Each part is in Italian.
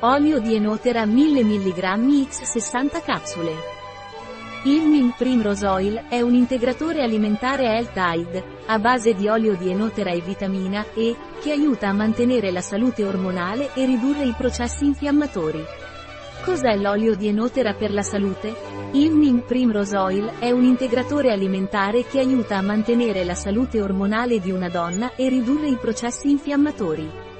Olio di enotera 1000 mg x 60 capsule. Il Min Primrose Oil è un integratore alimentare Health a base di olio di enotera e vitamina E, che aiuta a mantenere la salute ormonale e ridurre i processi infiammatori. Cos'è l'olio di enotera per la salute? Min Primrose Oil è un integratore alimentare che aiuta a mantenere la salute ormonale di una donna e ridurre i processi infiammatori.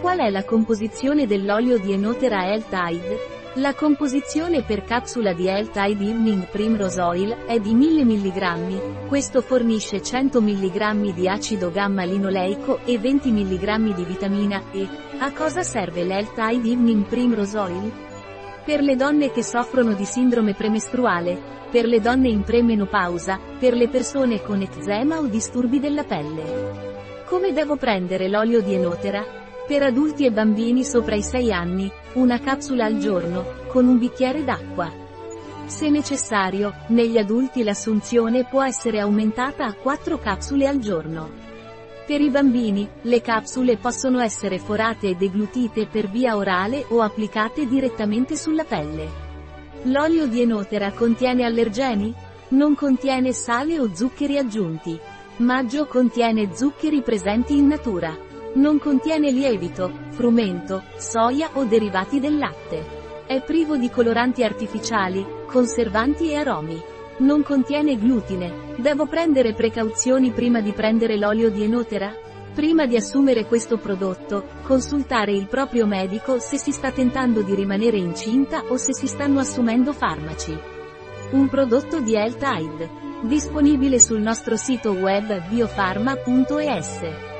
Qual è la composizione dell'olio di Enotera Health Aid? La composizione per capsula di Health Aid Evening Primrose Oil è di 1000 mg, questo fornisce 100 mg di acido gamma-linoleico e 20 mg di vitamina E. A cosa serve l'Health Aid Evening Primrose Oil? Per le donne che soffrono di sindrome premestruale, per le donne in premenopausa, per le persone con eczema o disturbi della pelle. Come devo prendere l'olio di enotera? Per adulti e bambini sopra i 6 anni, una capsula al giorno, con un bicchiere d'acqua. Se necessario, negli adulti l'assunzione può essere aumentata a 4 capsule al giorno. Per i bambini, le capsule possono essere forate e deglutite per via orale o applicate direttamente sulla pelle. L'olio di enotera contiene allergeni? Non contiene sale o zuccheri aggiunti. Maggio contiene zuccheri presenti in natura. Non contiene lievito, frumento, soia o derivati del latte. È privo di coloranti artificiali, conservanti e aromi. Non contiene glutine. Devo prendere precauzioni prima di prendere l'olio di enotera? Prima di assumere questo prodotto, consultare il proprio medico se si sta tentando di rimanere incinta o se si stanno assumendo farmaci. Un prodotto di Health Aid. Disponibile sul nostro sito web biofarma.es.